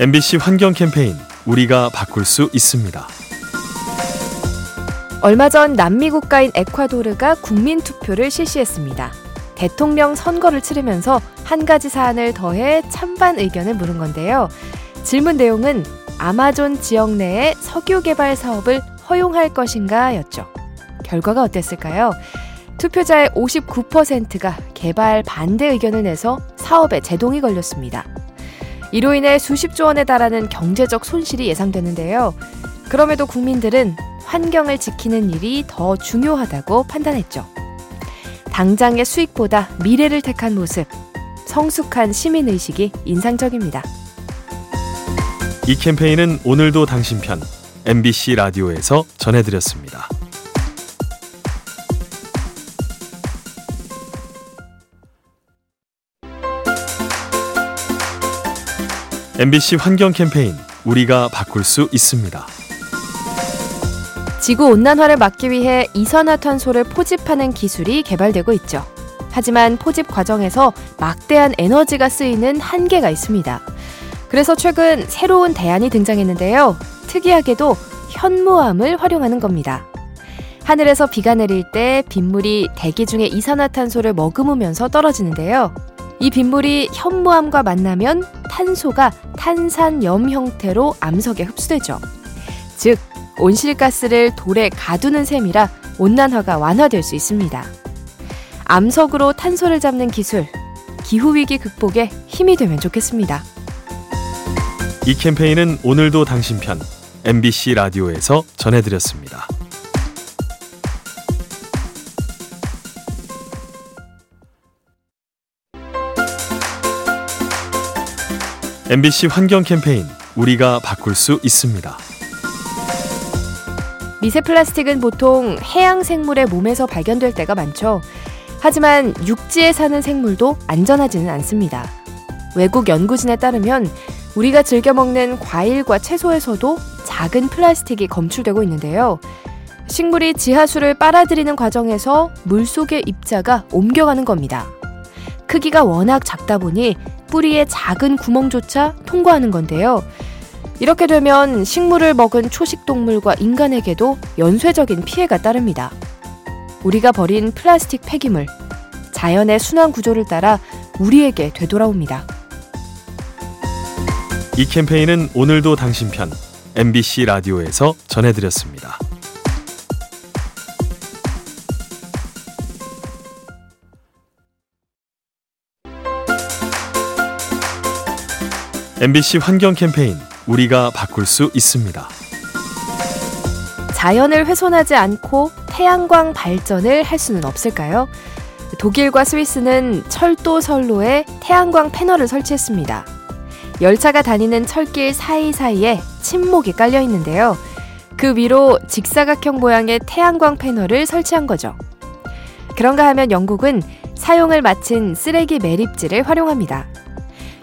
MBC 환경 캠페인 우리가 바꿀 수 있습니다. 얼마 전 남미 국가인 에콰도르가 국민 투표를 실시했습니다. 대통령 선거를 치르면서 한 가지 사안을 더해 찬반 의견을 물은 건데요. 질문 내용은 아마존 지역 내에 석유 개발 사업을 허용할 것인가 였죠. 결과가 어땠을까요? 투표자의 59%가 개발 반대 의견을 내서 사업에 제동이 걸렸습니다. 이로 인해 수십조 원에 달하는 경제적 손실이 예상되는데요. 그럼에도 국민들은 환경을 지키는 일이 더 중요하다고 판단했죠. 당장의 수익보다 미래를 택한 모습, 성숙한 시민의식이 인상적입니다. 이 캠페인은 오늘도 당신 편 MBC 라디오에서 전해드렸습니다. MBC 환경 캠페인 우리가 바꿀 수 있습니다. 지구 온난화를 막기 위해 이산화탄소를 포집하는 기술이 개발되고 있죠. 하지만 포집 과정에서 막대한 에너지가 쓰이는 한계가 있습니다. 그래서 최근 새로운 대안이 등장했는데요. 특이하게도 현무암을 활용하는 겁니다. 하늘에서 비가 내릴 때 빗물이 대기 중에 이산화탄소를 머금으면서 떨어지는데요. 이 빗물이 현무암과 만나면 탄소가 탄산염 형태로 암석에 흡수되죠. 즉, 온실가스를 돌에 가두는 셈이라 온난화가 완화될 수 있습니다. 암석으로 탄소를 잡는 기술, 기후위기 극복에 힘이 되면 좋겠습니다. 이 캠페인은 오늘도 당신 편 MBC 라디오에서 전해드렸습니다. MBC 환경 캠페인 우리가 바꿀 수 있습니다. 미세 플라스틱은 보통 해양 생물의 몸에서 발견될 때가 많죠. 하지만 육지에 사는 생물도 안전하지는 않습니다. 외국 연구진에 따르면 우리가 즐겨 먹는 과일과 채소에서도 작은 플라스틱이 검출되고 있는데요. 식물이 지하수를 빨아들이는 과정에서 물속의 입자가 옮겨가는 겁니다. 크기가 워낙 작다 보니 뿌리에 작은 구멍조차 통과하는 건데요. 이렇게 되면 식물을 먹은 초식동물과 인간에게도 연쇄적인 피해가 따릅니다. 우리가 버린 플라스틱 폐기물, 자연의 순환 구조를 따라 우리에게 되돌아옵니다. 이 캠페인은 오늘도 당신 편 MBC 라디오에서 전해드렸습니다. MBC 환경 캠페인 우리가 바꿀 수 있습니다. 자연을 훼손하지 않고 태양광 발전을 할 수는 없을까요? 독일과 스위스는 철도 선로에 태양광 패널을 설치했습니다. 열차가 다니는 철길 사이사이에 침목이 깔려 있는데요. 그 위로 직사각형 모양의 태양광 패널을 설치한 거죠. 그런가 하면 영국은 사용을 마친 쓰레기 매립지를 활용합니다.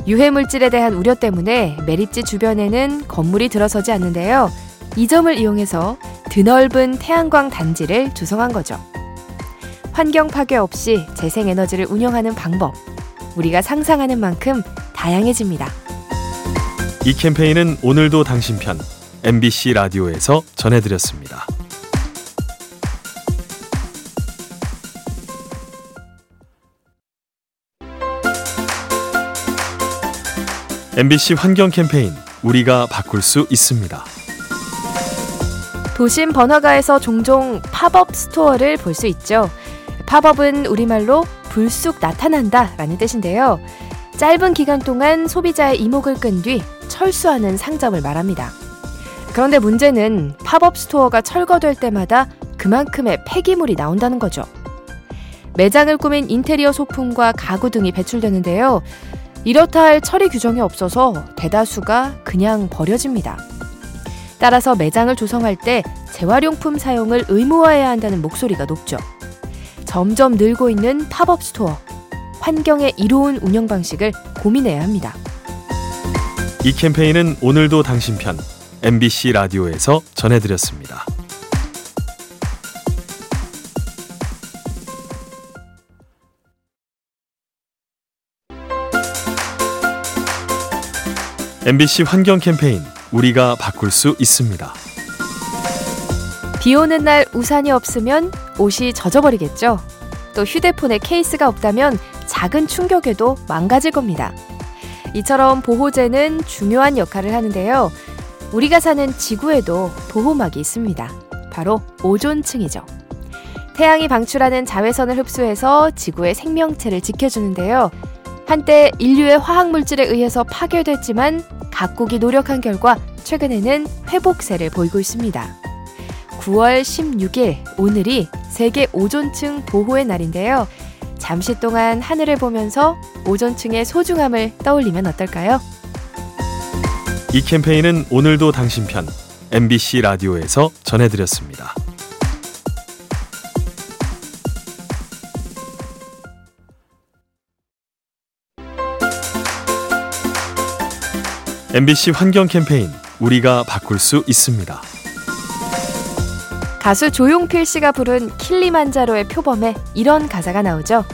유해 물질에 대한 우려 때문에 매립지 주변에는 건물이 들어서지 않는데요. 이 점을 이용해서 드넓은 태양광 단지를 조성한 거죠. 환경 파괴 없이 재생에너지를 운영하는 방법. 우리가 상상하는 만큼 다양해집니다. 이 캠페인은 오늘도 당신 편 MBC 라디오에서 전해드렸습니다. MBC 환경 캠페인 우리가 바꿀 수 있습니다. 도심 번화가에서 종종 팝업 스토어를 볼 수 있죠. 팝업은 우리말로 불쑥 나타난다 라는 뜻인데요. 짧은 기간 동안 소비자의 이목을 끈 뒤 철수하는 상점을 말합니다. 그런데 문제는 팝업 스토어가 철거될 때마다 그만큼의 폐기물이 나온다는 거죠. 매장을 꾸민 인테리어 소품과 가구 등이 배출되는데요. 이렇다 할 처리 규정이 없어서 대다수가 그냥 버려집니다. 따라서 매장을 조성할 때 재활용품 사용을 의무화해야 한다는 목소리가 높죠. 점점 늘고 있는 팝업 스토어. 환경에 이로운 운영 방식을 고민해야 합니다. 이 캠페인은 오늘도 당신 편 MBC 라디오에서 전해드렸습니다. MBC 환경 캠페인 우리가 바꿀 수 있습니다. 비 오는 날 우산이 없으면 옷이 젖어버리겠죠. 또 휴대폰에 케이스가 없다면 작은 충격에도 망가질 겁니다. 이처럼 보호제는 중요한 역할을 하는데요. 우리가 사는 지구에도 보호막이 있습니다. 바로 오존층이죠. 태양이 방출하는 자외선을 흡수해서 지구의 생명체를 지켜주는데요. 한때 인류의 화학물질에 의해서 파괴됐지만 각국이 노력한 결과 최근에는 회복세를 보이고 있습니다. 9월 16일 오늘이 세계 오존층 보호의 날인데요. 잠시 동안 하늘을 보면서 오존층의 소중함을 떠올리면 어떨까요? 이 캠페인은 오늘도 당신 편 MBC 라디오에서 전해드렸습니다. MBC 환경 캠페인 우리가 바꿀 수 있습니다. 가수 조용필 씨가 부른 킬리만자로의 표범에 이런 가사가 나오죠.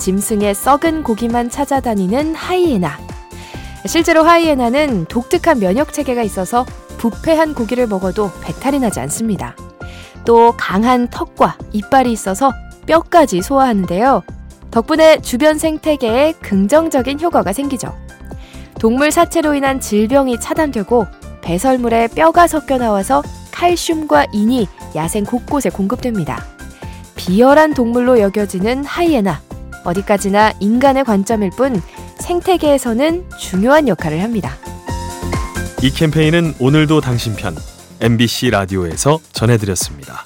짐승의 썩은 고기만 찾아다니는 하이에나. 실제로 하이에나는 독특한 면역 체계가 있어서 부패한 고기를 먹어도 배탈이 나지 않습니다. 또 강한 턱과 이빨이 있어서 뼈까지 소화하는데요. 덕분에 주변 생태계에 긍정적인 효과가 생기죠. 동물 사체로 인한 질병이 차단되고 배설물에 뼈가 섞여 나와서 칼슘과 인이 야생 곳곳에 공급됩니다. 비열한 동물로 여겨지는 하이에나. 어디까지나 인간의 관점일 뿐 생태계에서는 중요한 역할을 합니다. 이 캠페인은 오늘도 당신 편 MBC 라디오에서 전해드렸습니다.